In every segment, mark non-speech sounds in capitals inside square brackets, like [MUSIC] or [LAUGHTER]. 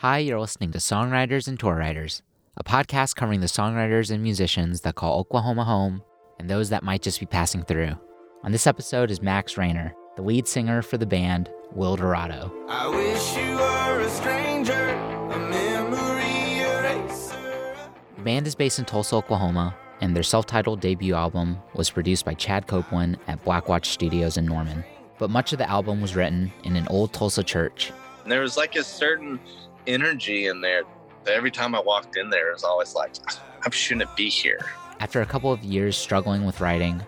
Hi, you're listening to Songwriters and Tour Writers, a podcast covering the songwriters and musicians that call Oklahoma home and those that might just be passing through. On this episode is Max Rayner, the lead singer for the band Wildorado. I wish you were a stranger, a memory eraser. The band is based in Tulsa, Oklahoma, and their self titled debut album was produced by Chad Copeland at Blackwatch Studios in Norman. But much of the album was written in an old Tulsa church. And there was like a certain energy in there. Every time I walked in there, it was always like, I shouldn't be here. After a couple of years struggling with writing,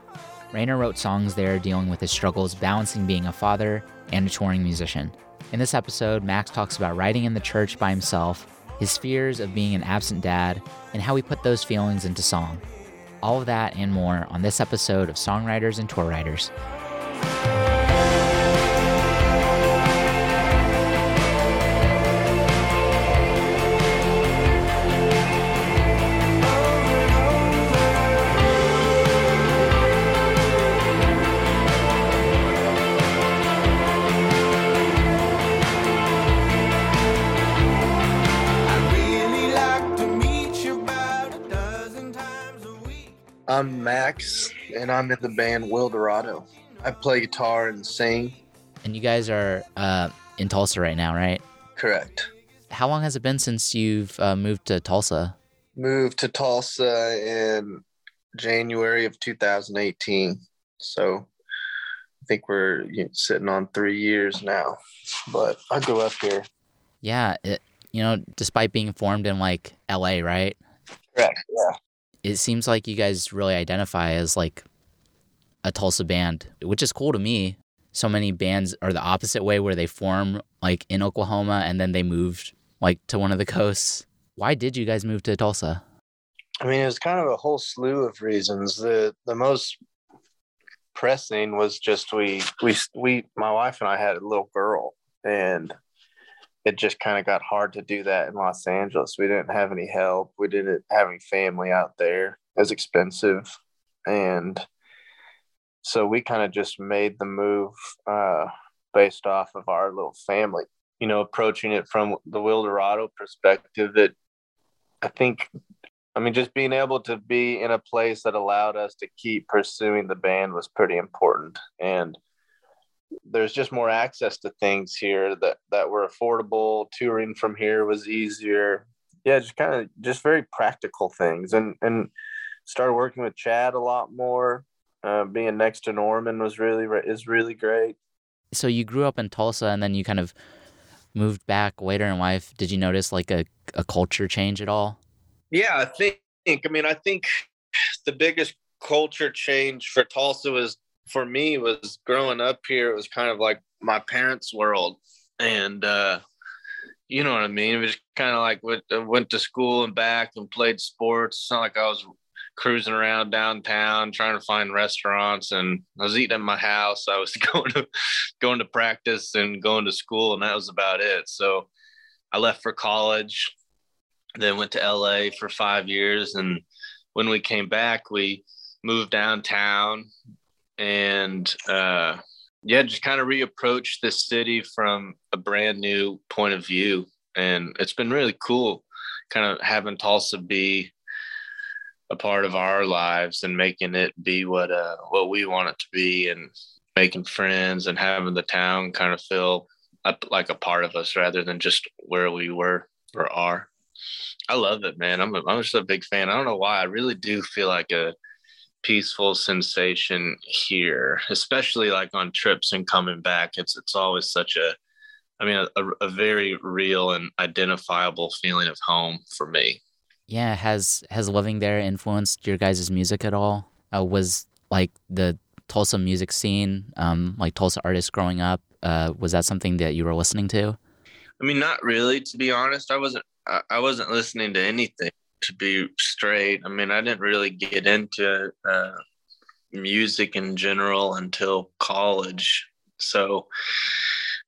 Rayner wrote songs there dealing with his struggles balancing being a father and a touring musician. In this episode, Max talks about writing in the church by himself, his fears of being an absent dad, and how he put those feelings into song. All of that and more on this episode of Songwriters and Tour Writers. I'm Max, and I'm in the band Wildorado. I play guitar and sing. And you guys are uh, in Tulsa right now, right? Correct. How long has it been since you've uh, moved to Tulsa? Moved to Tulsa in January of 2018. So I think we're you know, sitting on three years now. But I grew up here. Yeah, it, you know, despite being formed in like LA, right? Correct. Yeah. It seems like you guys really identify as like a Tulsa band, which is cool to me. So many bands are the opposite way where they form like in Oklahoma and then they moved like to one of the coasts. Why did you guys move to Tulsa? I mean, it was kind of a whole slew of reasons. The the most pressing was just we we we my wife and I had a little girl, and it just kind of got hard to do that in Los Angeles. We didn't have any help. We didn't have any family out there. It was expensive, and so we kind of just made the move uh, based off of our little family. You know, approaching it from the Wildorado perspective, that I think I mean, just being able to be in a place that allowed us to keep pursuing the band was pretty important. And there's just more access to things here that, that were affordable. Touring from here was easier. Yeah, just kind of just very practical things. And and started working with Chad a lot more. Uh, being next to Norman was really is really great. So you grew up in Tulsa and then you kind of moved back later in life. Did you notice like a, a culture change at all? Yeah, I think, I mean, I think the biggest culture change for Tulsa was, for me, was growing up here. It was kind of like my parents' world. And, uh, you know what I mean? It was kind of like went, went to school and back and played sports. It's not like I was cruising around downtown trying to find restaurants and I was eating at my house. I was [LAUGHS] going to going to practice and going to school and that was about it. So I left for college, then went to LA for 5 years and when we came back we moved downtown and uh yeah, just kind of reapproach the city from a brand new point of view and it's been really cool kind of having Tulsa be a part of our lives and making it be what uh what we want it to be and making friends and having the town kind of feel like a part of us rather than just where we were or are. I love it, man. I'm a, I'm just a big fan. I don't know why. I really do feel like a peaceful sensation here, especially like on trips and coming back. It's it's always such a I mean a, a very real and identifiable feeling of home for me. Yeah, has has living there influenced your guys' music at all? Uh, was like the Tulsa music scene, um, like Tulsa artists growing up, uh, was that something that you were listening to? I mean, not really, to be honest. I wasn't. I, I wasn't listening to anything. To be straight, I mean, I didn't really get into uh, music in general until college. So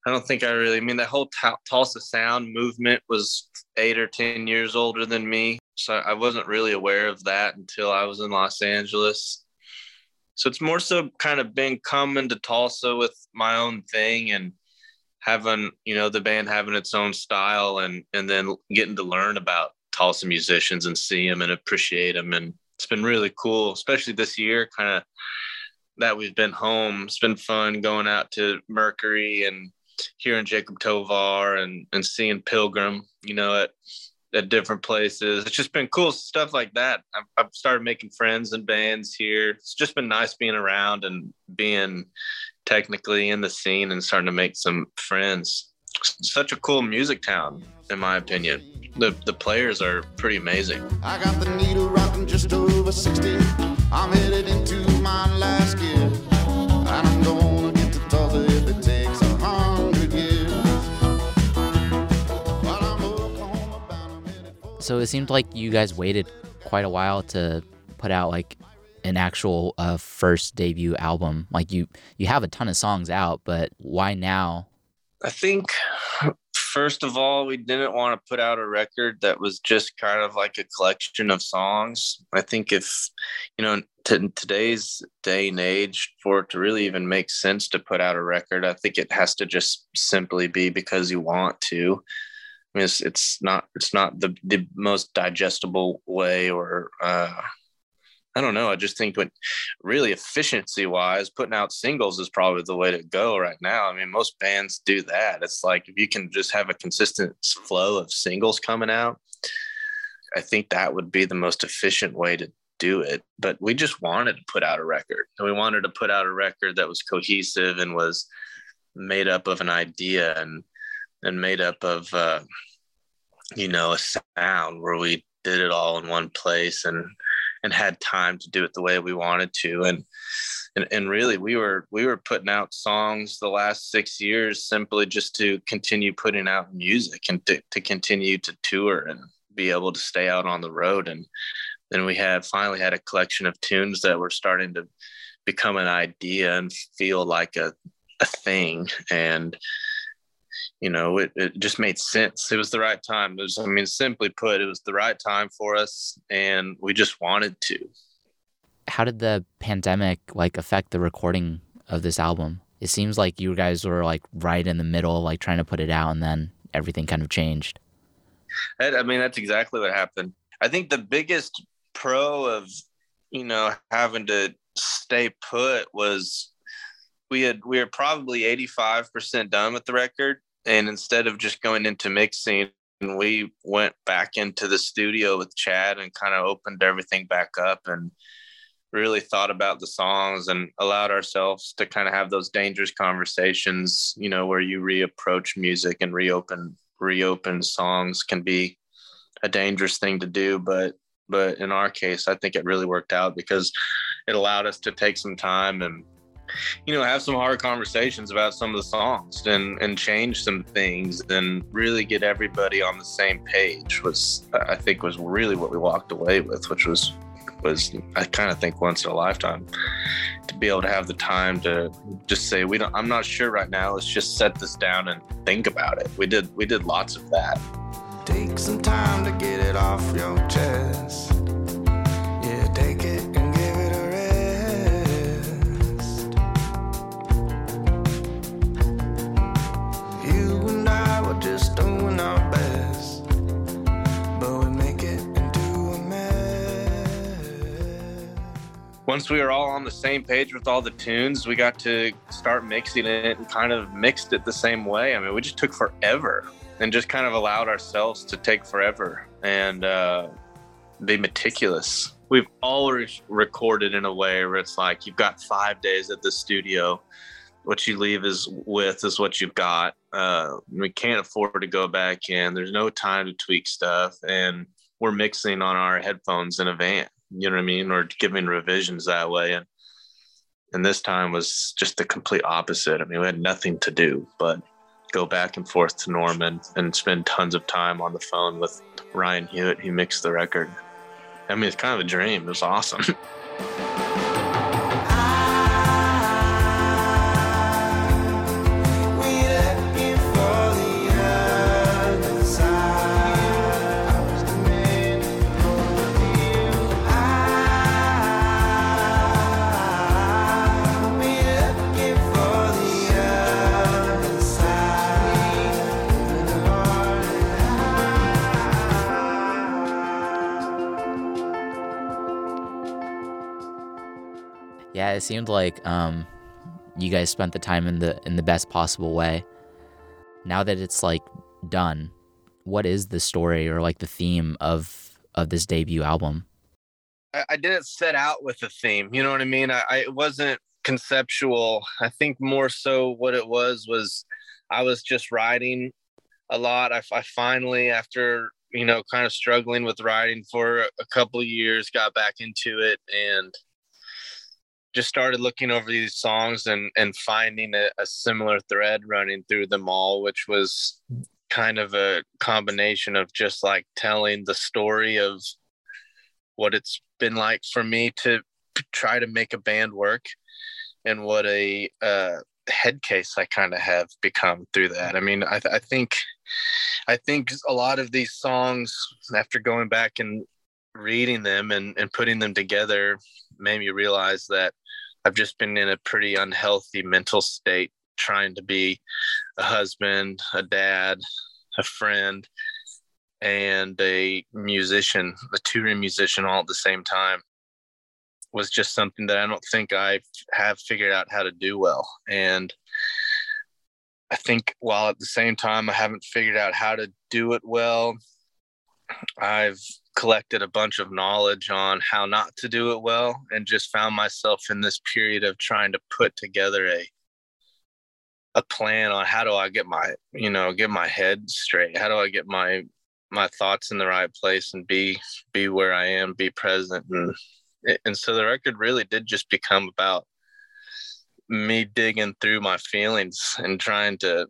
I don't think I really. I mean, the whole Ta- Tulsa sound movement was eight or ten years older than me, so I wasn't really aware of that until I was in Los Angeles. So it's more so kind of been coming to Tulsa with my own thing and having you know the band having its own style and and then getting to learn about Tulsa musicians and see them and appreciate them and it's been really cool especially this year kind of that we've been home it's been fun going out to Mercury and hearing Jacob Tovar and and seeing Pilgrim you know at at different places it's just been cool stuff like that I've, I've started making friends and bands here it's just been nice being around and being technically in the scene and starting to make some friends. Such a cool music town, in my opinion. The the players are pretty amazing. I got the needle rocking just over 60. I'm headed into my last year. And I'm gonna get to Tulsa if it takes a hundred years. While I'm Oklahoma bound, I'm headed for So it seemed like you guys waited quite a while to put out like an actual uh, first debut album. Like you you have a ton of songs out, but why now? I think first of all, we didn't want to put out a record that was just kind of like a collection of songs. I think if you know to today's day and age, for it to really even make sense to put out a record, I think it has to just simply be because you want to. I mean, it's, it's not it's not the the most digestible way or uh, I don't know. I just think when really efficiency wise, putting out singles is probably the way to go right now. I mean, most bands do that. It's like if you can just have a consistent flow of singles coming out, I think that would be the most efficient way to do it. But we just wanted to put out a record. And we wanted to put out a record that was cohesive and was made up of an idea and and made up of uh, you know a sound where we did it all in one place and and had time to do it the way we wanted to. And and, and really we were we were putting out songs the last six years simply just to continue putting out music and to, to continue to tour and be able to stay out on the road. And then we had finally had a collection of tunes that were starting to become an idea and feel like a, a thing. And you know, it, it just made sense. It was the right time. It was, I mean, simply put, it was the right time for us, and we just wanted to. How did the pandemic like affect the recording of this album? It seems like you guys were like right in the middle, like trying to put it out, and then everything kind of changed. I I mean, that's exactly what happened. I think the biggest pro of, you know, having to stay put was we had we were probably 85% done with the record and instead of just going into mixing we went back into the studio with chad and kind of opened everything back up and really thought about the songs and allowed ourselves to kind of have those dangerous conversations you know where you reapproach music and reopen reopen songs can be a dangerous thing to do but but in our case i think it really worked out because it allowed us to take some time and you know have some hard conversations about some of the songs and and change some things and really get everybody on the same page was i think was really what we walked away with which was was i kind of think once in a lifetime to be able to have the time to just say we don't i'm not sure right now. Let's just set this down and think about it. We did we did lots of that. Take some time to get it off your chest. Yeah, take it once we were all on the same page with all the tunes, we got to start mixing it and kind of mixed it the same way. I mean, we just took forever and just kind of allowed ourselves to take forever and uh, be meticulous. We've always recorded in a way where it's like you've got five days at the studio. What you leave is with is what you've got. Uh, we can't afford to go back in. There's no time to tweak stuff, and we're mixing on our headphones in a van. You know what I mean? Or giving revisions that way. And and this time was just the complete opposite. I mean, we had nothing to do but go back and forth to Norman and spend tons of time on the phone with Ryan Hewitt, who mixed the record. I mean, it's kind of a dream. It was awesome. [LAUGHS] Yeah, it seemed like um, you guys spent the time in the in the best possible way. Now that it's like done, what is the story or like the theme of of this debut album? I, I didn't set out with a theme. You know what I mean? I, I it wasn't conceptual. I think more so what it was was I was just writing a lot. I, I finally, after you know, kind of struggling with writing for a couple years, got back into it and just started looking over these songs and and finding a, a similar thread running through them all, which was kind of a combination of just like telling the story of what it's been like for me to try to make a band work and what a uh, head case I kind of have become through that. I mean, I, th- I think, I think a lot of these songs, after going back and reading them and, and putting them together, made me realize that I've just been in a pretty unhealthy mental state, trying to be a husband, a dad, a friend, and a musician, a touring musician, all at the same time was just something that I don't think I have figured out how to do well. And I think while at the same time I haven't figured out how to do it well, I've collected a bunch of knowledge on how not to do it well and just found myself in this period of trying to put together a a plan on how do I get my, you know, get my head straight? How do I get my my thoughts in the right place and be be where I am, be present and and so the record really did just become about me digging through my feelings and trying to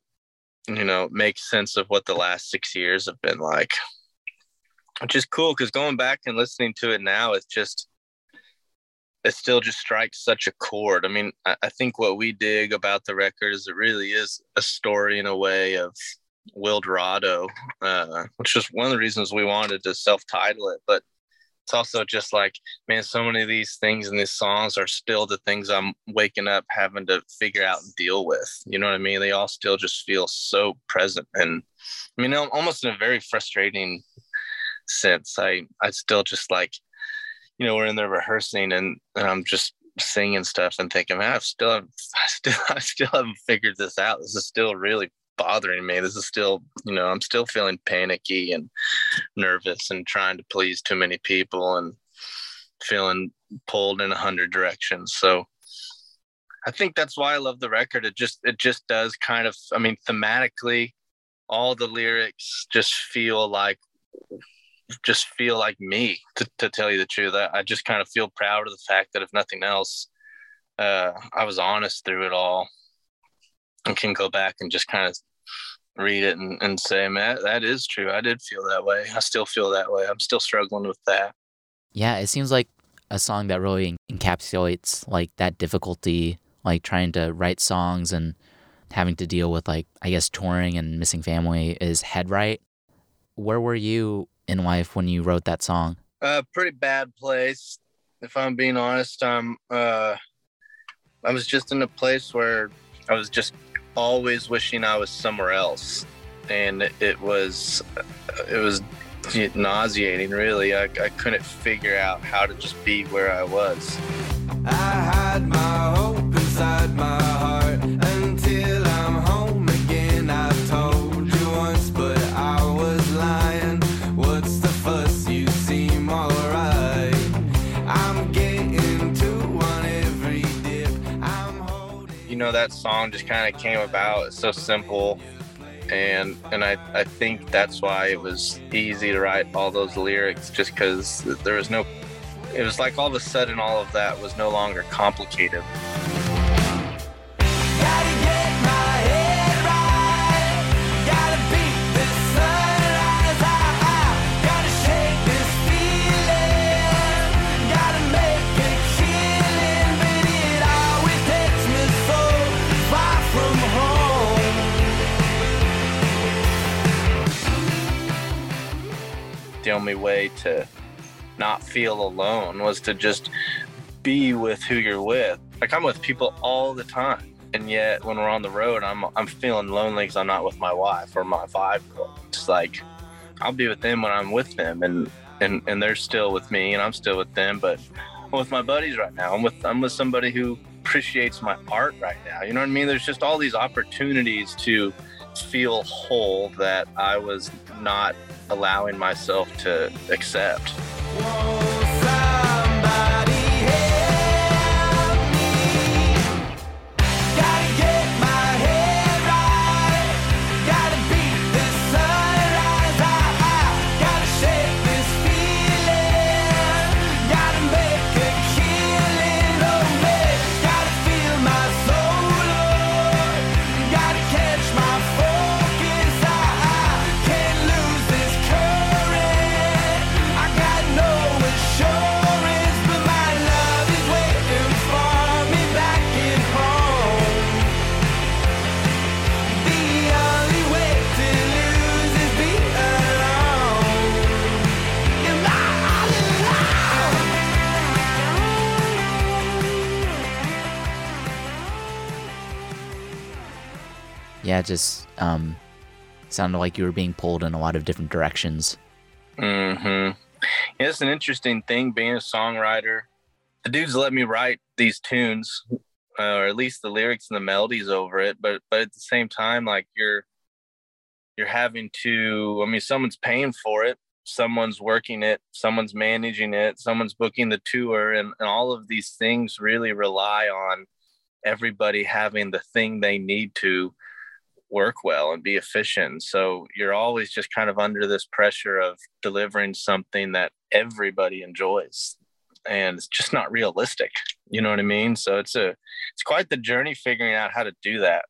you know make sense of what the last six years have been like which is cool because going back and listening to it now it's just it still just strikes such a chord i mean I, I think what we dig about the record is it really is a story in a way of Wildorado, uh, which is one of the reasons we wanted to self-title it. But it's also just like, man, so many of these things in these songs are still the things I'm waking up having to figure out and deal with. You know what I mean? They all still just feel so present, and I mean, almost in a very frustrating sense. I I still just like, you know, we're in there rehearsing, and, and I'm just singing stuff and thinking, man, I've still, I still, [LAUGHS] [LAUGHS] I still haven't figured this out. This is still really bothering me. This is still, you know, I'm still feeling panicky and nervous and trying to please too many people and feeling pulled in a hundred directions. So I think that's why I love the record. It just it just does kind of I mean thematically all the lyrics just feel like just feel like me to, to tell you the truth. I, just kind of feel proud of the fact that if nothing else, uh, I was honest through it all and can go back and just kind of read it and, and say, man, that is true. I did feel that way. I still feel that way. I'm still struggling with that. Yeah, it seems like a song that really encapsulates like that difficulty, like trying to write songs and having to deal with like I guess touring and missing family is Head Right. Where were you in life when you wrote that song? A uh, pretty bad place, if I'm being honest. I'm uh I was just in a place where I was just always wishing I was somewhere else, and it was it was nauseating. Really, I, I couldn't figure out how to just be where I was. I know that song just kind of came about. It's so simple and and I, I think that's why it was easy to write all those lyrics just because there was no it was like all of a sudden all of that was no longer complicated way to not feel alone was to just be with who you're with. Like I'm with people all the time. And yet when we're on the road, I'm I'm feeling lonely because I'm not with my wife or my five It's like I'll be with them when I'm with them and, and and they're still with me and I'm still with them, but with my buddies right now. I'm with I'm with somebody who appreciates my art right now. You know what I mean? There's just all these opportunities to feel whole that I was not allowing myself to accept. Yeah, just um, sounded like you were being pulled in a lot of different directions. Mm-hmm. Yeah, it's an interesting thing being a songwriter. The dudes let me write these tunes, uh, or at least the lyrics and the melodies over it. But but at the same time, like you're you're having to. I mean, someone's paying for it. Someone's working it. Someone's managing it. Someone's booking the tour, and, and all of these things really rely on everybody having the thing they need to work well and be efficient. So you're always just kind of under this pressure of delivering something that everybody enjoys. And it's just not realistic. You know what I mean? So it's a it's quite the journey figuring out how to do that.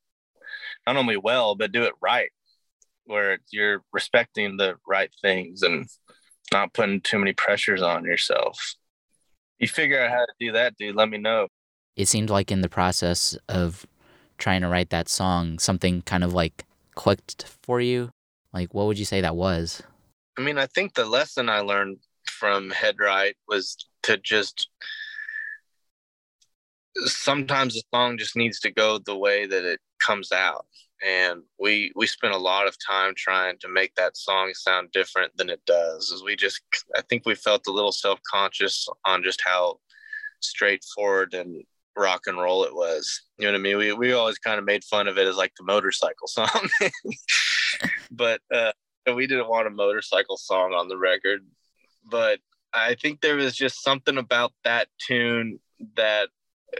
Not only well, but do it right. Where you're respecting the right things and not putting too many pressures on yourself. You figure out how to do that, dude, let me know. It seemed like in the process of trying to write that song, something kind of like clicked for you? Like, what would you say that was? I mean, I think the lesson I learned from Headright was to just sometimes the song just needs to go the way that it comes out and we we spent a lot of time trying to make that song sound different than it does as we just i think we felt a little self-conscious on just how straightforward and rock and roll it was. You know what I mean? We we always kind of made fun of it as like the motorcycle [LAUGHS] song, but uh, we didn't want a motorcycle song on the record. But I think there was just something about that tune that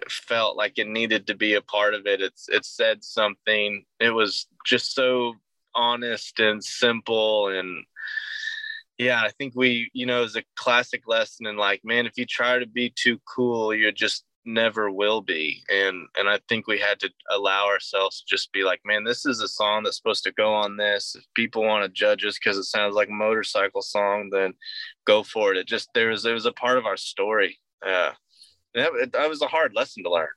felt like it needed to be a part of it. It's it said something. It was just so honest and simple and yeah, I think we, you know, it was a classic lesson in like, man, if you try to be too cool, you're just never will be and and i think we had to allow ourselves to just be like man this is a song that's supposed to go on this. If people want to judge us because it sounds like a motorcycle song then go for it. It just there was it was a part of our story. Uh, yeah that, that was a hard lesson to learn.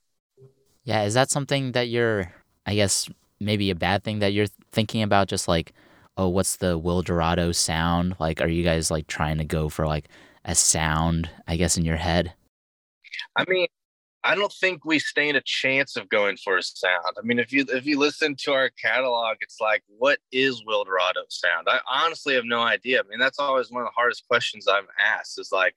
Yeah is that something that you're i guess maybe a bad thing that you're thinking about? Just like oh what's the Wildorado sound? Like are you guys like trying to go for like a sound i guess in your head? I mean, I don't think we stand a chance of going for a sound. I mean, if you if you listen to our catalog, it's like, what is Wildorado sound? I honestly have no idea. I mean, that's always one of the hardest questions I've asked is like,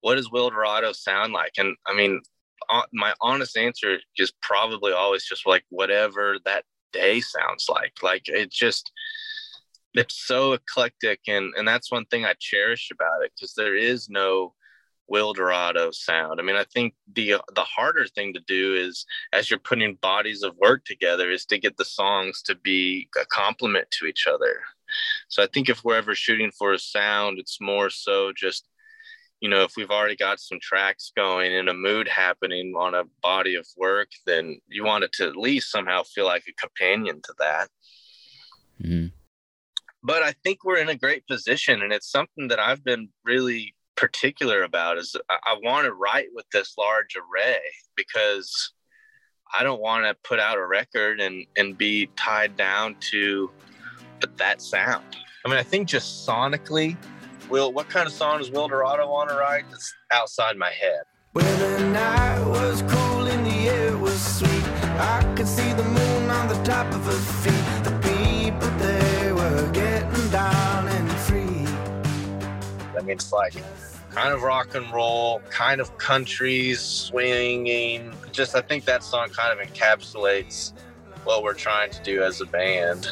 what does Wildorado sound like? And I mean, uh, my honest answer is probably always just like whatever that day sounds like. Like it just it's so eclectic and and that's one thing I cherish about it because there is no Wildorado sound. I mean, I think the the harder thing to do is as you're putting bodies of work together is to get the songs to be a complement to each other. So I think if we're ever shooting for a sound, it's more so just you know, if we've already got some tracks going and a mood happening on a body of work, then you want it to at least somehow feel like a companion to that. Mm-hmm. But I think we're in a great position, and it's something that I've been really particular about is I, I want to write with this large array because I don't want to put out a record and and be tied down to that sound. I mean, I think just sonically, Will, what kind of song does Wildorado want to write? It's outside my head. When the night was cool and the air was sweet, I could see the moon on the top of her feet. Mean, it's like kind of rock and roll, kind of country, swinging. Just I think that song kind of encapsulates what we're trying to do as a band.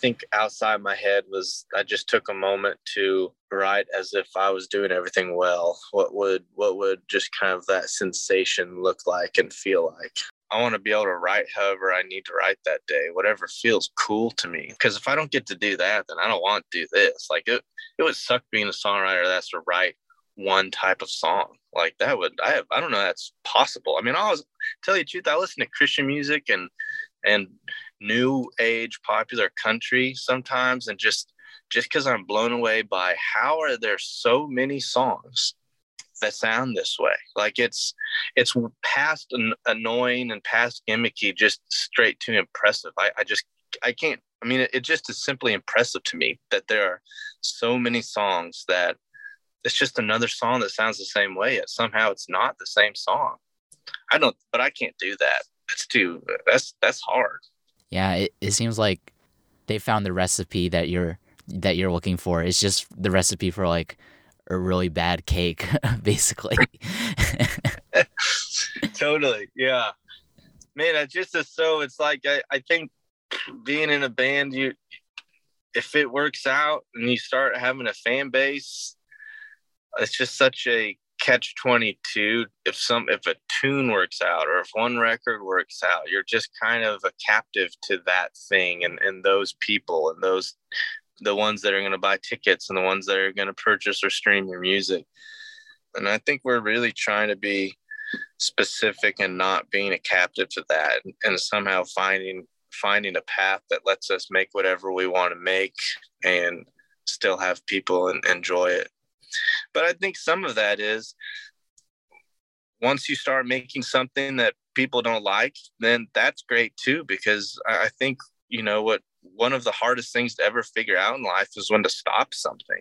Think outside my head was I just took a moment to write as if I was doing everything well. What would what would just kind of that sensation look like and feel like? I want to be able to write however I need to write that day, whatever feels cool to me. Because if I don't get to do that, then I don't want to do this. Like it, it would suck being a songwriter that's to write one type of song. Like that would I have I don't know that's possible. I mean, I was tell you the truth, I listen to Christian music and and new age popular country sometimes and just just because i'm blown away by how are there so many songs that sound this way. Like it's it's past an annoying and past gimmicky just straight to impressive. I, I just i can't i mean it, it just is simply impressive to me that there are so many songs that it's just another song that sounds the same way yet somehow it's not the same song. I don't but i can't do that. That's too that's that's hard Yeah, it, it seems like they found the recipe that you're that you're looking for. It's just the recipe for like a really bad cake, [LAUGHS] basically. [LAUGHS] totally yeah man i just is so it's like I, I think being in a band you if it works out and you start having a fan base it's just such a catch 22 if some if a tune works out or if one record works out you're just kind of a captive to that thing and and those people and those the ones that are going to buy tickets and the ones that are going to purchase or stream your music. And i think we're really trying to be specific and not being a captive to that and, and somehow finding finding a path that lets us make whatever we want to make and still have people and enjoy it but i think some of that is once you start making something that people don't like then that's great too because i think you know what one of the hardest things to ever figure out in life is when to stop something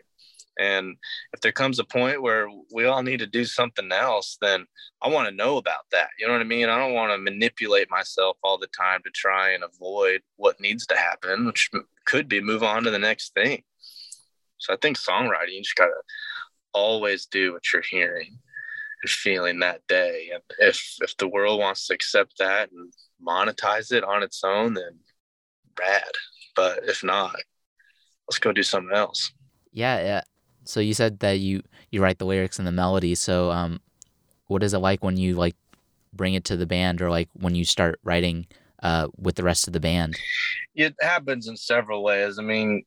and if there comes a point where we all need to do something else, then I want to know about that. You know what I mean? I don't want to manipulate myself all the time to try and avoid what needs to happen, which could be move on to the next thing. So I think songwriting, you just got to always do what you're hearing and feeling that day. And if, if the world wants to accept that and monetize it on its own, then rad. But if not, let's go do something else. yeah, yeah. So you said that you you write the lyrics and the melody. So um, what is it like when you like bring it to the band, or like when you start writing uh with the rest of the band? it happens in several ways. I mean,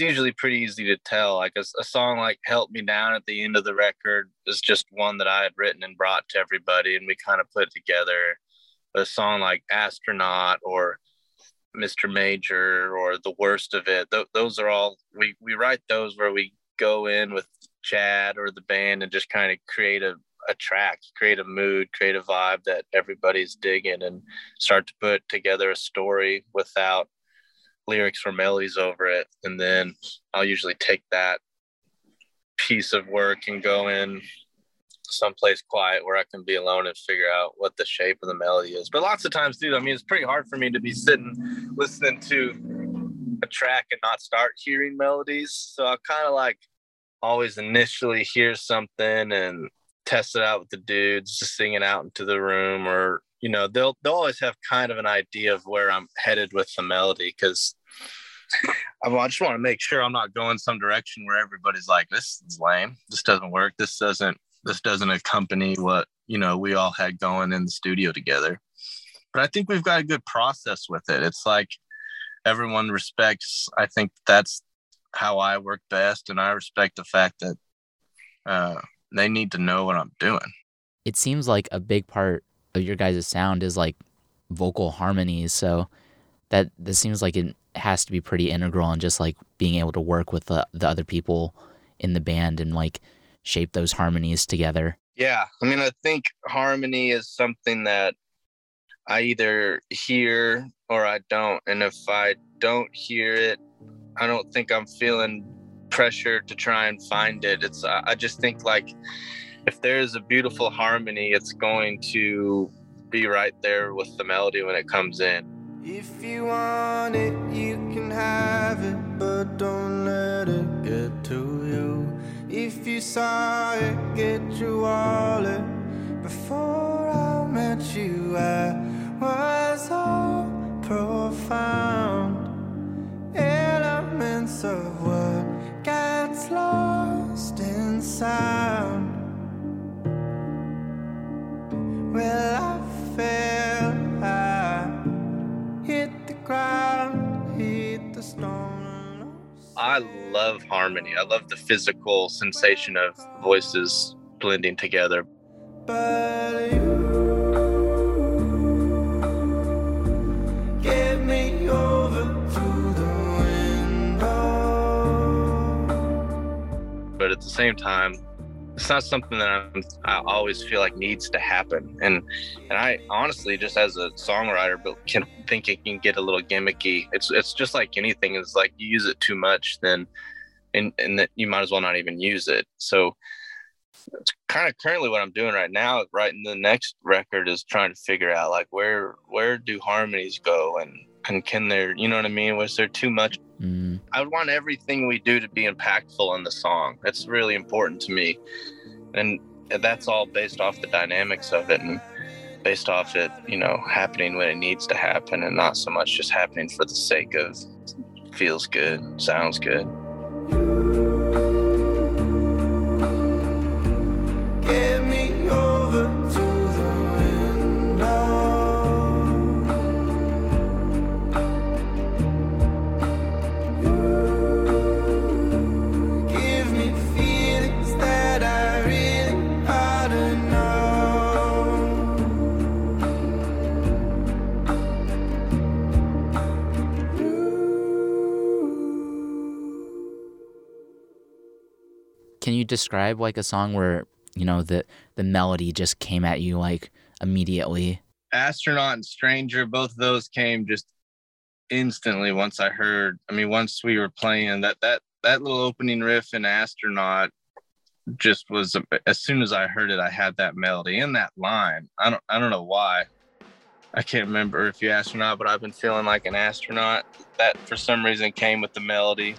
usually pretty easy to tell. Like a, a song like "Help Me Down" at the end of the record is just one that I had written and brought to everybody, and we kind of put together. A song like "Astronaut" or "Mr. Major" or "The Worst of It," th- those are all we we write those where we go in with Chad or the band and just kind of create a a track, create a mood, create a vibe that everybody's digging, and start to put together a story without lyrics or melodies over it. And then I'll usually take that piece of work and go in someplace quiet where I can be alone and figure out what the shape of the melody is. But lots of times, dude, I mean, it's pretty hard for me to be sitting listening to a track and not start hearing melodies. So I kind of like always initially hear something and test it out with the dudes, just singing out into the room, or you know, they'll they'll always have kind of an idea of where I'm headed with the melody because I just want to make sure I'm not going some direction where everybody's like, "This is lame. This doesn't work. This doesn't this doesn't accompany what you know we all had going in the studio together." But I think we've got a good process with it. It's like everyone respects. I think that's how I work best, and I respect the fact that uh, they need to know what I'm doing. It seems like a big part your guys' sound is like vocal harmonies. So that this seems like it has to be pretty integral and just like being able to work with the, the other people in the band and like shape those harmonies together. Yeah. I mean, I think harmony is something that I either hear or I don't. And if I don't hear it, I don't think I'm feeling pressure to try and find it. It's, I just think like if there's a beautiful harmony, it's going to be right there with the melody when it comes in. If you want it, you can have it, but don't let it get to you. If you saw it, get your wallet. Before I met you, I was all profound. Elements of what gets lost in sound. Well, I fell, I hit the ground, hit the stone. I love harmony. I love the physical sensation of voices blending together. But you me over to the window. but at the same time it's not something that I'm, i always feel like needs to happen. And and i honestly just as a songwriter but can think it can get a little gimmicky. It's it's just like anything it's like you use it too much then and and that you might as well not even use it. So it's kind of currently what i'm doing right now writing the next record is trying to figure out like where where do harmonies go and and can there you know what i mean was there too much Mm, I would want everything we do to be impactful in the song. That's really important to me. And that's all based off the dynamics of it and based off it, you know, happening when it needs to happen and not so much just happening for the sake of feels good, sounds good. Describe like a song where you know the the melody just came at you like immediately? Astronaut and Stranger, both those came just instantly once I heard. I mean, once we were playing that that that little opening riff in Astronaut just was as soon as I heard it, I had that melody in that line. I don't I don't know why. I can't remember if you astronaut, but I've been feeling like an astronaut. That for some reason came with the melody.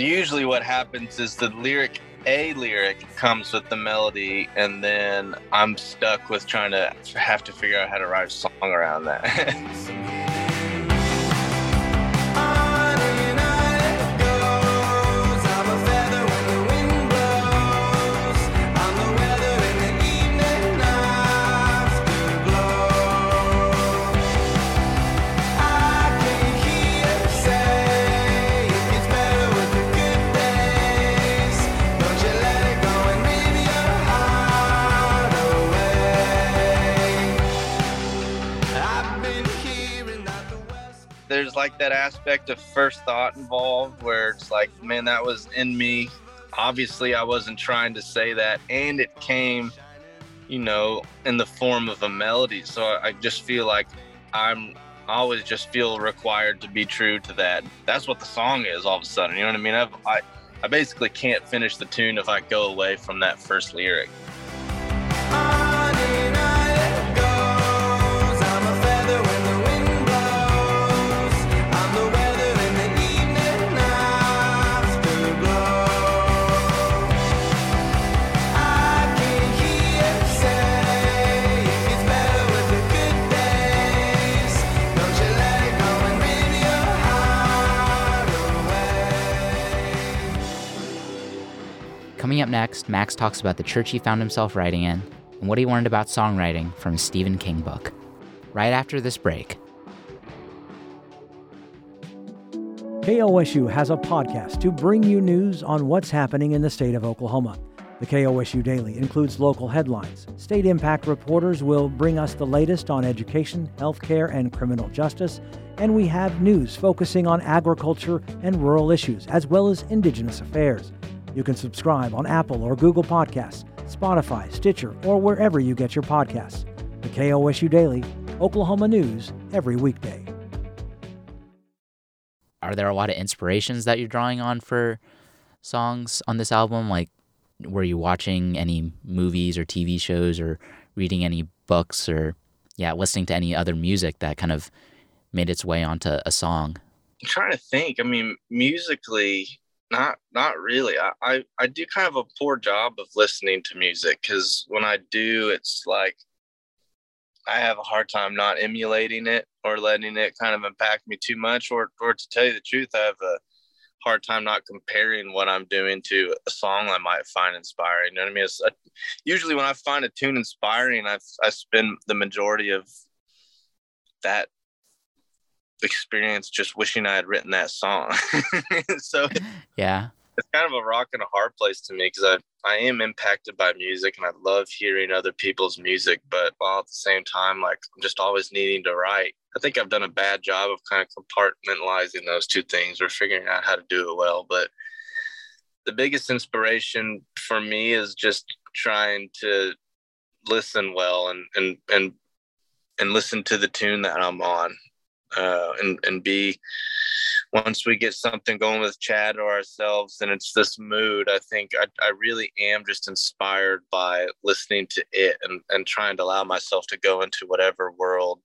Usually, what happens is the lyric, a lyric, comes with the melody, and then I'm stuck with trying to have to figure out how to write a song around that. [LAUGHS] like that aspect of first thought involved where it's like, man, that was in me. Obviously, I wasn't trying to say that, and it came, you know, in the form of a melody. So I just feel like I'm I always just feel required to be true to that. That's what the song is all of a sudden. You know what I mean? I've, I I basically can't finish the tune if I go away from that first lyric. Coming up next, Max talks about the church he found himself writing in and what he learned about songwriting from a Stephen King book. Right after this break. KOSU has a podcast to bring you news on what's happening in the state of Oklahoma. The KOSU Daily includes local headlines. State Impact reporters will bring us the latest on education, healthcare, and criminal justice. And we have news focusing on agriculture and rural issues, as well as Indigenous affairs. You can subscribe on Apple or Google Podcasts, Spotify, Stitcher, or wherever you get your podcasts. The KOSU Daily, Oklahoma news every weekday are there a lot of inspirations that you're drawing on for songs on this album? Like, were you watching any movies or TV shows or reading any books or, yeah, listening to any other music that kind of made its way onto a song? I'm trying to think. I mean, musically, not not really. I, I, I do kind of a poor job of listening to music because when I do, it's like I have a hard time not emulating it or letting it kind of impact me too much. Or, or to tell you the truth, I have a hard time not comparing what I'm doing to a song I might find inspiring. You know what I mean? A, uh, usually when I find a tune inspiring, I I spend the majority of that experience just wishing I had written that song. [LAUGHS] so yeah, it's kind of a rock and a hard place to me because I I am impacted by music and I love hearing other people's music, but while at the same time, like I'm just always needing to write. I think I've done a bad job of kind of compartmentalizing those two things or figuring out how to do it well. But the biggest inspiration for me is just trying to listen well and and and and listen to the tune that I'm on, uh, and and be once we get something going with Chad or ourselves and it's this mood, I think I, I really am just inspired by listening to it and, and trying to allow myself to go into whatever world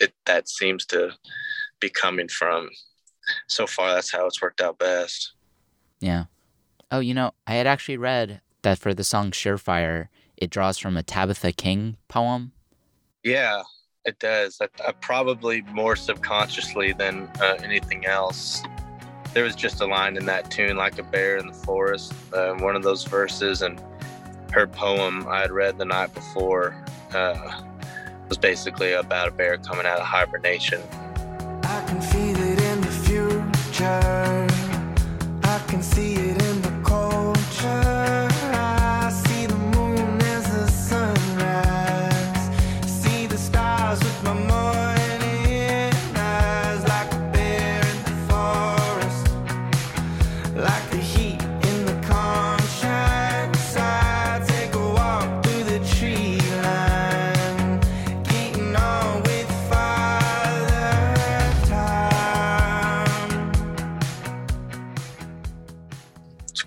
it that seems to be coming from. So far, that's how it's worked out best. Yeah. Oh, you know, I had actually read that for the song Surefire, it draws from a Tabitha King poem. Yeah, it does. I, I probably more subconsciously than uh, anything else. There was just a line in that tune, like a bear in the forest, uh, one of those verses, and her poem I had read the night before uh, was basically about a bear coming out of hibernation.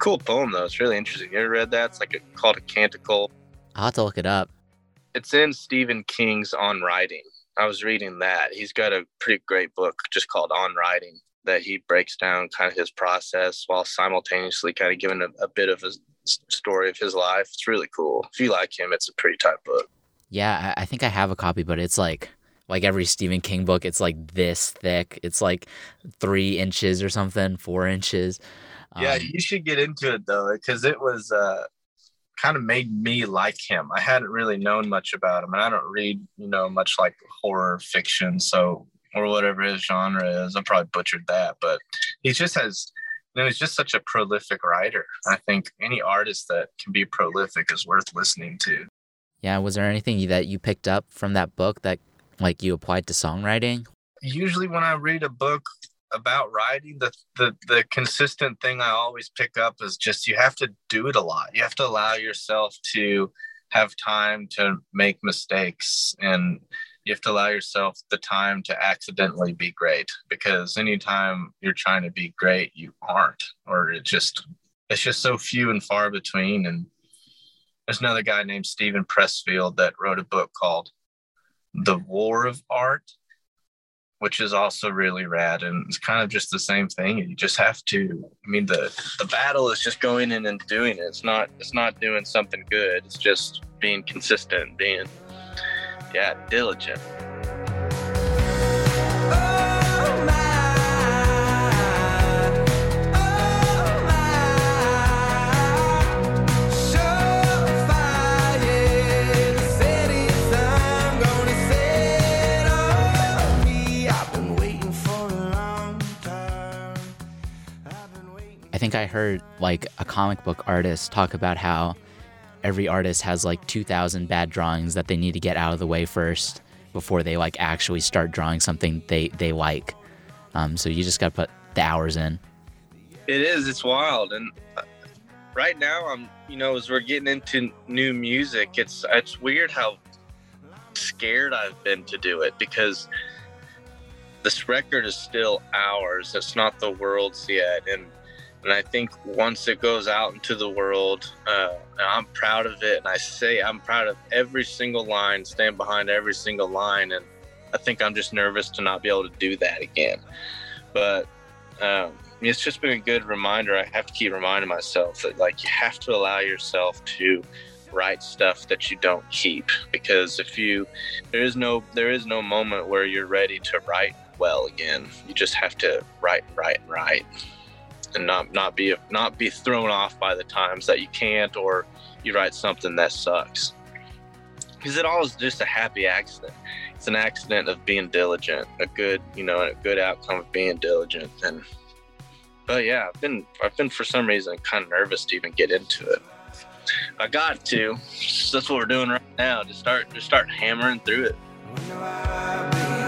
Cool poem, though. It's really interesting. You ever read that? It's like a, called a canticle. I'll have to look it up. It's in Stephen King's On Writing. I was reading that. He's got a pretty great book just called On Writing that he breaks down kind of his process while simultaneously kind of giving a, a bit of a story of his life. It's really cool. If you like him, it's a pretty tight book. Yeah, I I think I have a copy, but it's like like every Stephen King book, it's like this thick. It's like three inches or something, four inches. Yeah, Um, you should get into it though, because it was uh, kind of made me like him. I hadn't really known much about him, and I don't read, you know, much like horror fiction, so or whatever his genre is. I probably butchered that, but he just has, you know, he's just such a prolific writer. I think any artist that can be prolific is worth listening to. yeah, was there anything that you picked up from that book that like you applied to songwriting? usually when I read a book about writing, the, the the consistent thing I always pick up is just you have to do it a lot. You have to allow yourself to have time to make mistakes and you have to allow yourself the time to accidentally be great because anytime you're trying to be great you aren't or it just it's just so few and far between and there's another guy named Steven Pressfield that wrote a book called The War of Art which is also really rad and it's kind of just the same thing you just have to i mean the the battle is just going in and doing it it's not it's not doing something good it's just being consistent being yeah diligent I think I heard like a comic book artist talk about how every artist has like 2,000 bad drawings that they need to get out of the way first before they like actually start drawing something they they like. Um, so you just got to put the hours in. It is. It's wild, and uh, right now I'm, you know, as we're getting into new music, it's it's weird how scared I've been to do it because this record is still ours. It's not the world's yet, and and I think once it goes out into the world, uh, I'm proud of it, and I say I'm proud of every single line, stand behind every single line, and I think I'm just nervous to not be able to do that again. But um, it's just been a good reminder. I have to keep reminding myself that like you have to allow yourself to write stuff that you don't keep because if you there is no there is no moment where you're ready to write well again. You just have to write, write, write, and not not be not be thrown off by the times that you can't or you write something that sucks. Because it all is just a happy accident. It's an accident of being diligent, a good you know a good outcome of being diligent. And but yeah, I've been I've been for some reason kind of nervous to even get into it. I got to. That's what we're doing right now. Just start just start hammering through it.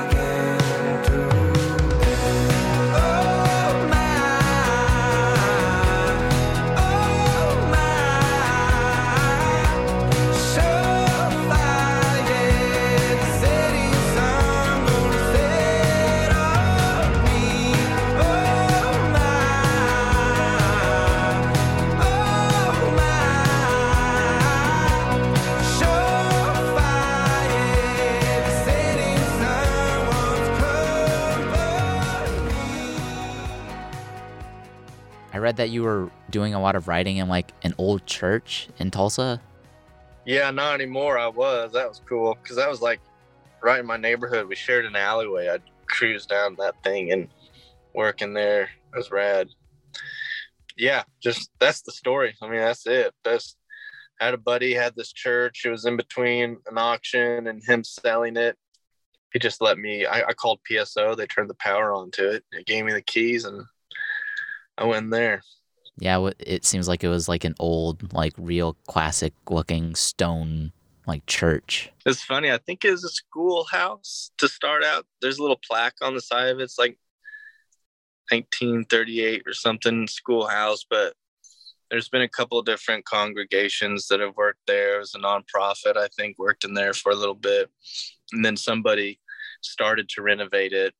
Read that you were doing a lot of writing in like an old church in Tulsa. Yeah, not anymore. I was. That was cool because that was like right in my neighborhood. We shared an alleyway. I'd cruise down that thing and work in there. It was rad. Yeah, just that's the story. I mean, that's it. That's had a buddy had this church. It was in between an auction and him selling it. He just let me. I, I called PSO. They turned the power on to it. It gave me the keys, and I went there. Yeah, it seems like it was like an old, like real classic looking stone like church. It's funny. I think it was a schoolhouse to start out. There's a little plaque on the side of it. It's like 1938 or something schoolhouse, but there's been a couple of different congregations that have worked there. It was a nonprofit, I think, worked in there for a little bit. And then somebody started to renovate it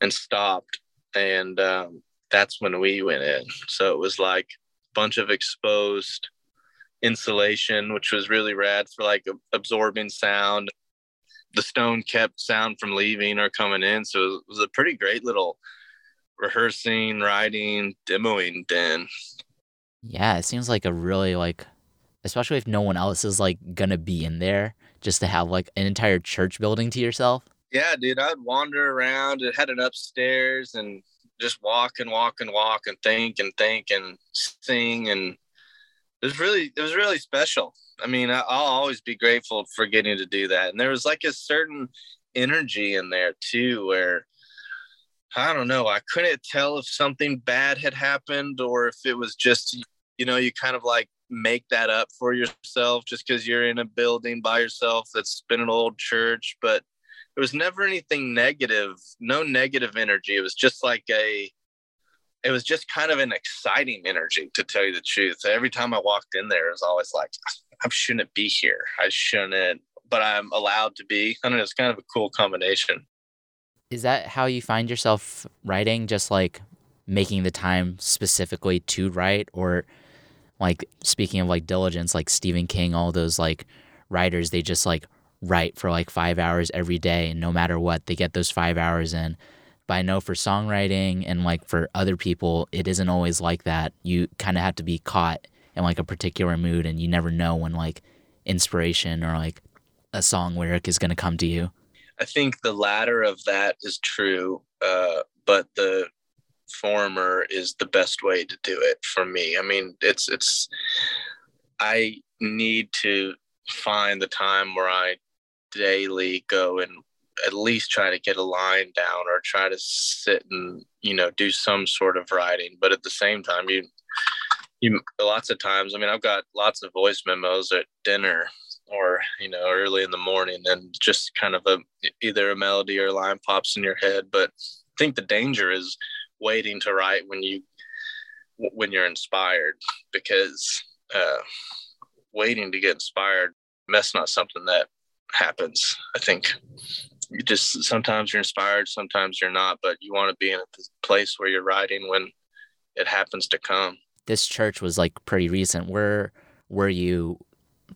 and stopped. And um, that's when we went in. So it was like a bunch of exposed insulation, which was really rad for like absorbing sound. The stone kept sound from leaving or coming in. So it was a pretty great little rehearsing, writing, demoing den. Yeah, it seems like a really like, especially if no one else is like gonna be in there, just to have like an entire church building to yourself. Yeah, dude, I'd wander around. It had an upstairs and just walk and walk and walk and think and think and sing and it was really it was really special. I mean, I'll always be grateful for getting to do that. And there was like a certain energy in there too, where I don't know, I couldn't tell if something bad had happened or if it was just, you know, you kind of like make that up for yourself just because you're in a building by yourself that's been an old church. But there was never anything negative, no negative energy. It was just like a, it was just kind of an exciting energy to tell you the truth. Every time I walked in there, it was always like, I shouldn't be here. I shouldn't, but I'm allowed to be. I know. It's kind of a cool combination. Is that how you find yourself writing? Just like making the time specifically to write, or like speaking of like diligence, like Stephen King, all those like writers, they just like write for like five hours every day, and no matter what, they get those five hours in. But I know for songwriting and like for other people, it isn't always like that. You kind of have to be caught in like a particular mood, and you never know when like inspiration or like a song lyric is going to come to you. I think the latter of that is true, uh, but the former is the best way to do it for me. I mean, it's it's I need to find the time where I daily go and at least try to get a line down or try to sit and you know do some sort of writing. But at the same time you you lots of times i mean i've got lots of voice memos at dinner or you know early in the morning and just kind of a either a melody or a line pops in your head. But i think the danger is waiting to write when you when you're inspired because uh, waiting to get inspired that's not something that happens i think you just sometimes you're inspired sometimes you're not but you want to be in a place where you're writing when it happens to come This church was like pretty recent. Where were you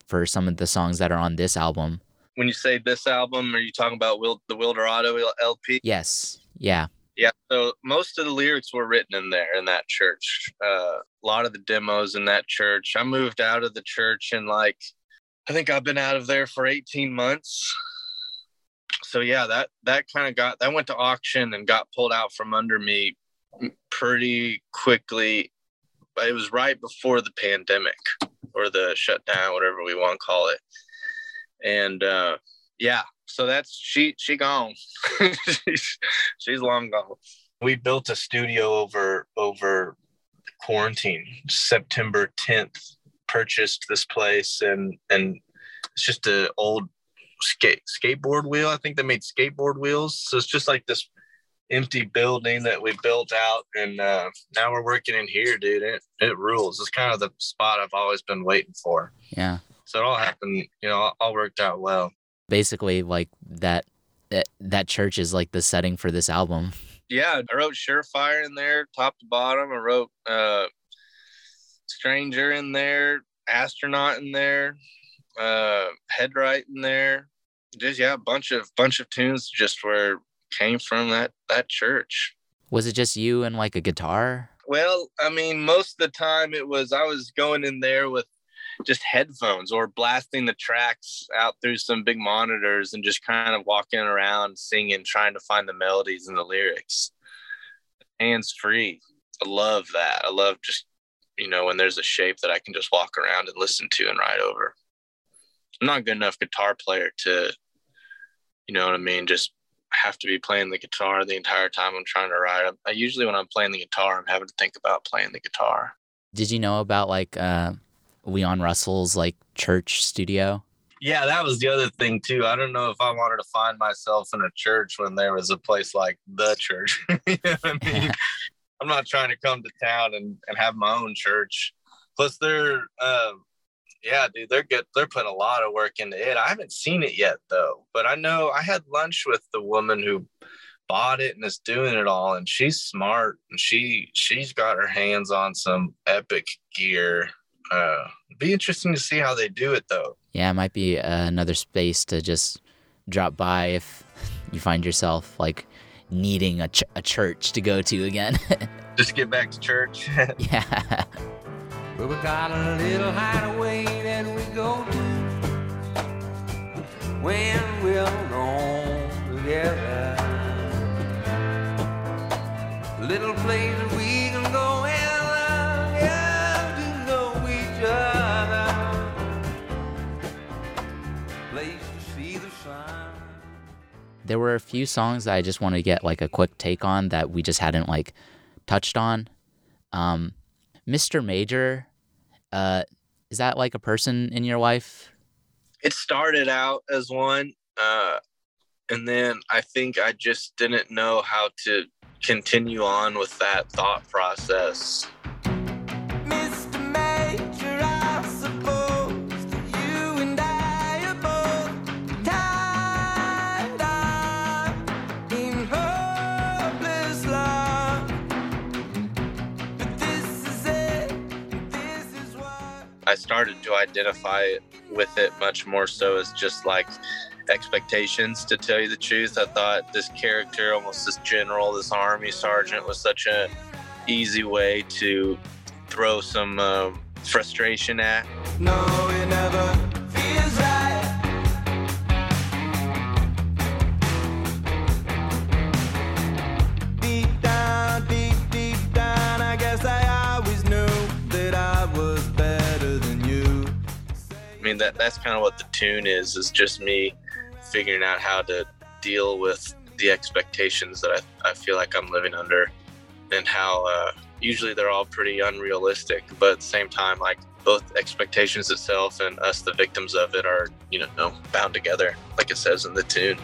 for some of the songs that are on this album? when you say this album are you talking about the Wilderado lp Yes. Yeah. Yeah, so most of the lyrics were written in there in that church. Uh, a lot of the demos in that church. I moved out of the church in like, I think I've been out of there for 18 months. So yeah, that that kind of got that went to auction and got pulled out from under me pretty quickly. It was right before the pandemic or the shutdown, whatever we want to call it. And uh, yeah, so that's she she gone. she's, [LAUGHS] she's long gone. We built a studio over over quarantine. September 10th, purchased this place and and it's just an old skate skateboard wheel. I think they made skateboard wheels. So it's just like this empty building that we built out and uh, now we're working in here, dude. It it rules. It's kind of the spot I've always been waiting for. Yeah. So it all happened, you know, all worked out well. Basically, like that. That, that church is like the setting for this album. yeah, I wrote Surefire in there, top to bottom. I wrote uh, Stranger in there, Astronaut in there, uh, Headright in there. Just yeah, a bunch of bunch of tunes just where came from that that church. Was it just you and like a guitar? Well, I mean, most of the time it was I was going in there with just headphones or blasting the tracks out through some big monitors and just kind of walking around singing, trying to find the melodies and the lyrics. Hands free. I love that. I love just, you know, when there's a shape that I can just walk around and listen to and ride over. I'm not a good enough guitar player to, you know what I mean? Just have to be playing the guitar the entire time I'm trying to ride. I, I usually, when I'm playing the guitar, I'm having to think about playing the guitar. Did you know about like uh Leon Russell's like church studio? Yeah, that was the other thing too. I don't know if I wanted to find myself in a church when there was a place like the church. [LAUGHS] you know what I mean? [LAUGHS] I'm not trying to come to town and, and have my own church. Plus, they're um, yeah, dude, they're good. They're putting a lot of work into it. I haven't seen it yet though, but I know I had lunch with the woman who bought it and is doing it all, and she's smart and she she's got her hands on some epic gear. Uh, be interesting to see how they do it though. Yeah, it might be uh, another space to just drop by if [LAUGHS] you find yourself like needing a, ch- a church to go to again. [LAUGHS] Just get back to church. [LAUGHS] yeah. But we got a little hideaway that we go to when we're alone together. Little place there were a few songs that I just want to get like a quick take on that we just hadn't like touched on. Um, Mr. Major, uh, is that like a person in your life? it started out as one uh and then i think i just didn't know how to continue on with that thought process i started to identify with it much more so as just like expectations to tell you the truth. I thought this character almost this general this army sergeant was such a easy way to throw some um, frustration at. No, mean that that's kind of what the tune is is just me figuring out how to deal with the expectations that I, I feel like I'm living under and how uh, usually they're all pretty unrealistic, but at the same time, like both expectations itself and us, the victims of it, are, you know, bound together, like it says in the tune.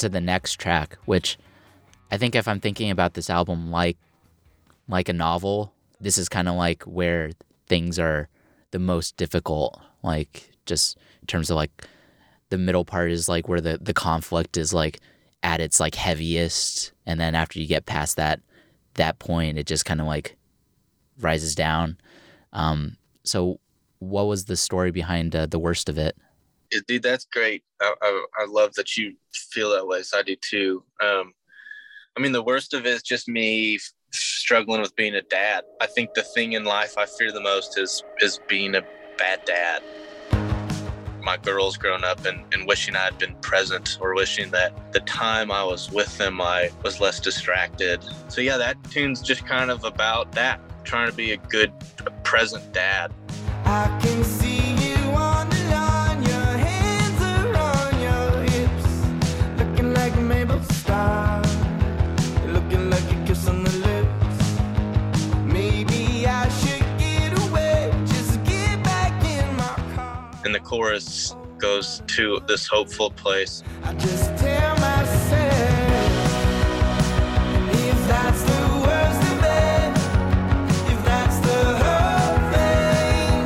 Into the next track, which I think if I'm thinking about this album like like a novel, this is kind of like where things are the most difficult. Like just in terms of like the middle part is like where the the conflict is like at its like heaviest, and then after you get past that that point, it just kind of like rises down. Um, so, what was the story behind uh, the worst of it? Dude, that's great. I, I, I love that you feel that way. So I do too. Um, I mean, the worst of it is just me struggling with being a dad. I think the thing in life I fear the most is is being a bad dad. My girls growing up and, and wishing I had been present or wishing that the time I was with them I was less distracted. So yeah, that tune's just kind of about that, trying to be a good present dad. Chorus goes to this hopeful place. I just tell myself if that's the worst of it, if that's the whole thing,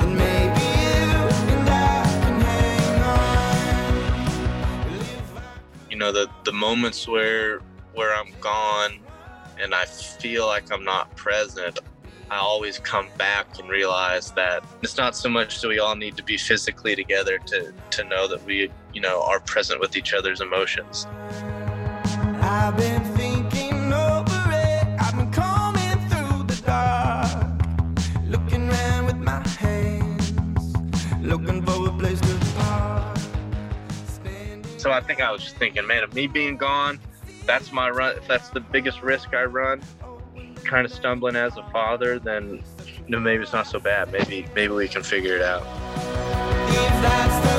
then maybe you and I can hang on. you know the the moments where where I'm gone and I feel like I'm not present I always come back and realize that it's not so much that we all need to be physically together to to know that we you know are present with each other's emotions I've been thinking over it. I've been combing through the dark, looking around with my hands, looking for a place to park. So I think I was just thinking man of me being gone that's my run if that's the biggest risk I run kind of stumbling as a father then maybe it's not so bad. Maybe maybe we can figure it out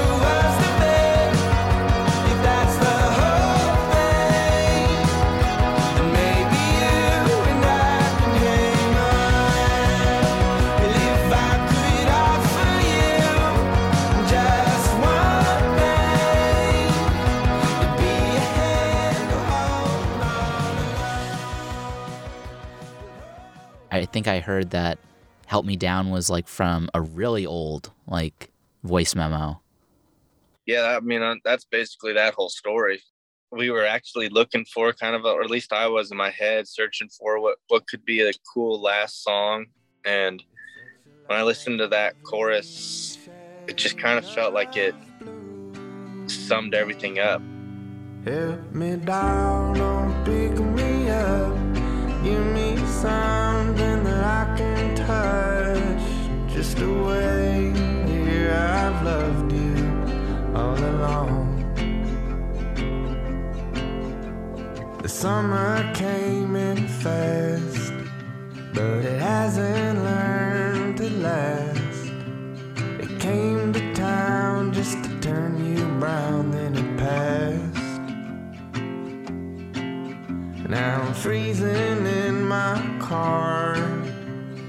I think I heard that "Help Me Down" was like from a really old like voice memo. yeah i mean uh, that's basically that whole story we were actually looking for kind of a, or at least i was in my head searching for what what could be a cool last song and when i listened to that chorus it just kind of felt like it summed everything up Help me down, don't pick me up. Give me something that I can touch. Just a way here I've loved you all along. The summer came in fast, but it hasn't learned to last. It came to town just to turn you brown, then it passed. Now I'm freezing in my car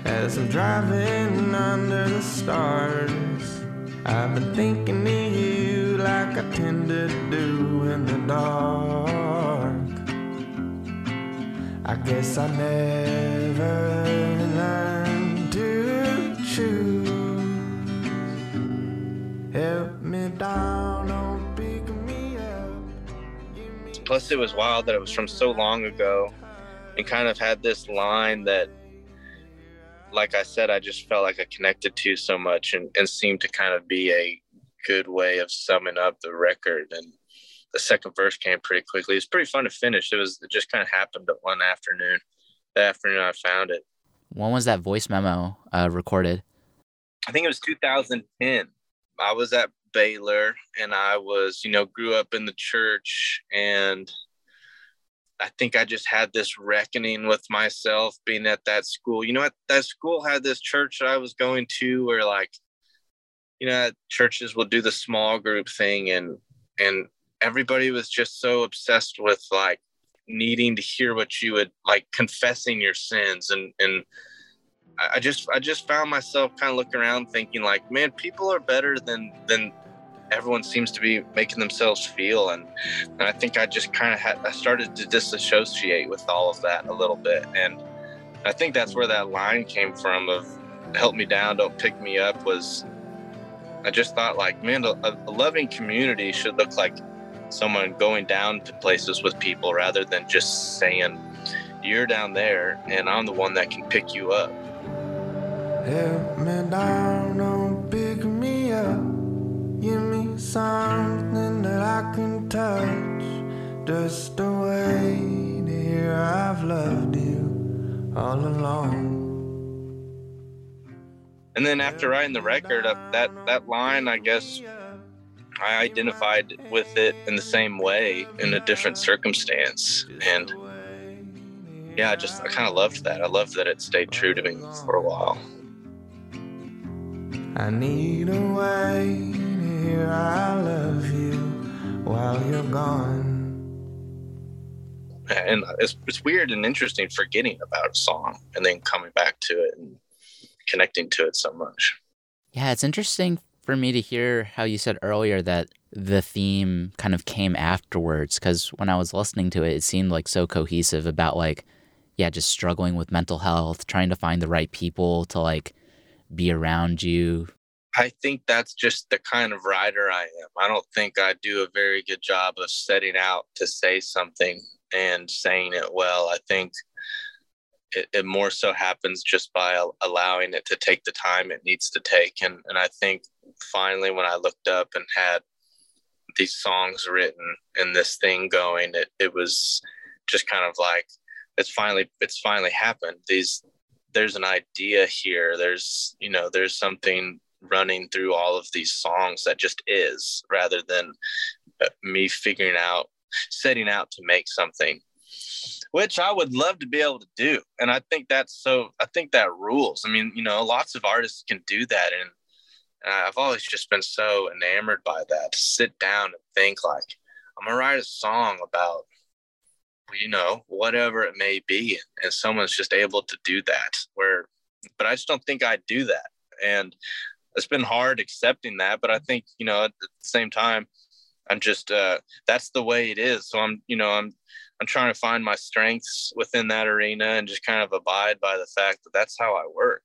as I'm driving under the stars. I've been thinking of you like I tend to do in the dark. I guess I never learned to choose. Help me down, don't pick me up. plus it was wild that it was from so long ago and kind of had this line that like I said, I just felt like I connected to so much and, and seemed to kind of be a good way of summing up the record. And the second verse came pretty quickly. It's pretty fun to finish. It was it just kind of happened one afternoon. The afternoon I found it. When was that voice memo uh, recorded? I think it was 2010. I was at Baylor and I was, you know, grew up in the church and I think I just had this reckoning with myself being at that school. You know, that school had this church that I was going to where like, you know, churches will do the small group thing and and everybody was just so obsessed with like needing to hear what you would like confessing your sins and and I just I just found myself kind of looking around thinking like, man, people are better than than everyone seems to be making themselves feel and, and i think i just kind of had i started to disassociate with all of that a little bit and i think that's where that line came from of help me down don't pick me up was i just thought like man a, a loving community should look like someone going down to places with people rather than just saying you're down there and i'm the one that can pick you up. Help me down, something that I can touch. Just a way to hear I've loved you all along. And then after writing the record, uh, that that line, I guess, I identified with it in the same way in a different circumstance, and yeah, I just I kind of loved that. I loved that it stayed true to me for a while. I need a way to hear I love you while you're gone. And it's, it's weird and interesting forgetting about a song and then coming back to it and connecting to it so much. Yeah, it's interesting for me to hear how you said earlier that the theme kind of came afterwards because when I was listening to it, it seemed like so cohesive about like, yeah, just struggling with mental health, trying to find the right people to like be around you? I think that's just the kind of writer I am. I don't think I do a very good job of setting out to say something and saying it well. I think it, it more so happens just by allowing it to take the time it needs to take. And, and I think finally, when I looked up and had these songs written and this thing going, it, it was just kind of like, it's finally, it's finally happened. These, there's an idea here there's you know there's something running through all of these songs that just is rather than uh, me figuring out setting out to make something which I would love to be able to do. And I think that's so, I think that rules. I mean, you know, lots of artists can do that. And, and I've always just been so enamored by that to sit down and think, like, I'm to write a song about you know, whatever it may be. And someone's just able to do that. Where, but I just don't think I do that. And it's been hard accepting that. But I think, you know, at the same time, I'm just, uh, that's the way it is. So I'm, you know, I'm, I'm trying to find my strengths within that arena and just kind of abide by the fact that that's how I work.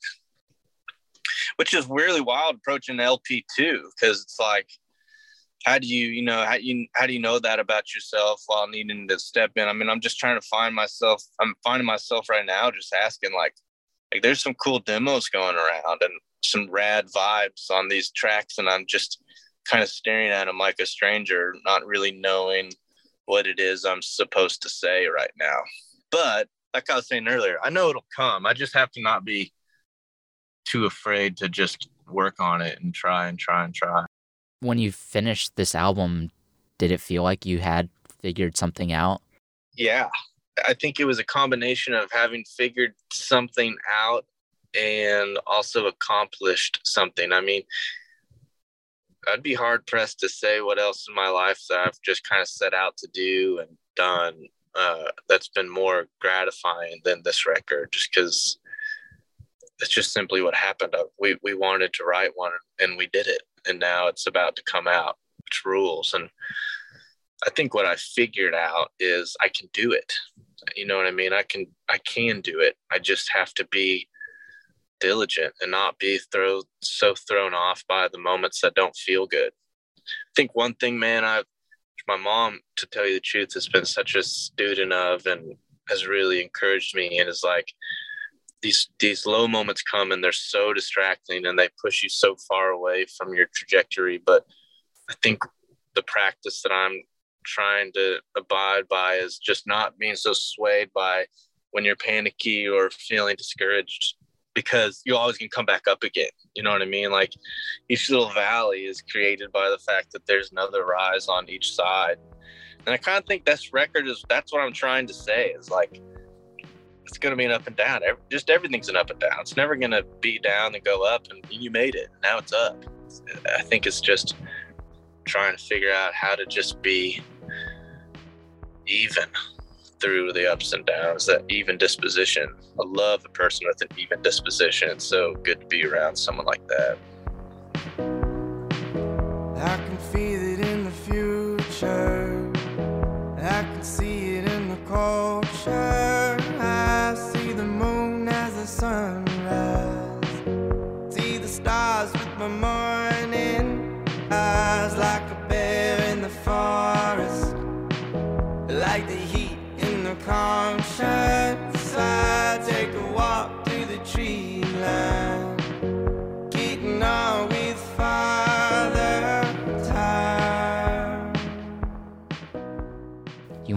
Which is really wild approaching LP too, because it's like, how do you you know how you how do you know that about yourself while needing to step in i mean i'm just trying to find myself i'm finding myself right now just asking like like there's some cool demos going around and some rad vibes on these tracks and i'm just kind of staring at them like a stranger not really knowing what it is i'm supposed to say right now but like i was saying earlier i know it'll come i just have to not be too afraid to just work on it and try and try and try when you finished this album, did it feel like you had figured something out? Yeah. I think it was a combination of having figured something out and also accomplished something. I mean, I'd be hard pressed to say what else in my life that I've just kind of set out to do and done uh, that's been more gratifying than this record, just because it's just simply what happened. Uh, we we wanted to write one and we did it, and now it's about to come out, which rules. And I think what I figured out is I can do it. You know what I mean? I can I can do it. I just have to be diligent and not be throw so thrown off by the moments that don't feel good. I think one thing, man, I've my mom, to tell you the truth, has been such a student of and has really encouraged me and is like, these these low moments come and they're so distracting and they push you so far away from your trajectory but i think the practice that i'm trying to abide by is just not being so swayed by when you're panicky or feeling discouraged because you always can come back up again you know what i mean like each little valley is created by the fact that there's another rise on each side and i kind of think this record is that's what i'm trying to say is like it's going to be an up and down. Just everything's an up and down. It's never going to be down and go up, and you made it. Now it's up. I think it's just trying to figure out how to just be even through the ups and downs, that even disposition. I love a person with an even disposition. It's so good to be around someone like that.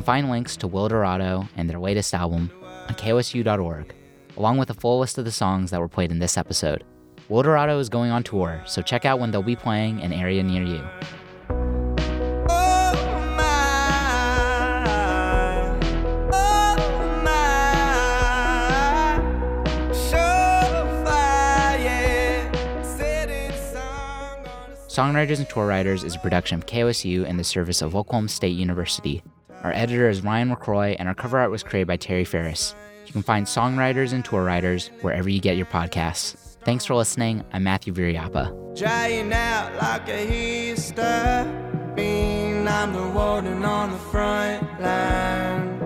Can find links to Will Wildorado and their latest album on kosu.org, along with a full list of the songs that were played in this episode. Will Wildorado is going on tour, so check out when they'll be playing in an area near you. Songwriters and Tour Writers is a production of KOSU in the service of Oklahoma State University. Our editor is Ryan McCroy, and our cover art was created by Terry Ferris. You can find Songwriters and Tour Writers wherever you get your podcasts. Thanks for listening. I'm Matthew Viriyapah. drying out like a histamine. I'm the warden on the front line,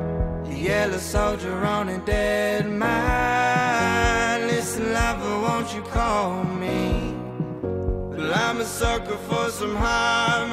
the yellow soldier on a dead mine. Listen, lover, won't you call me? Well, I'm a sucker for some high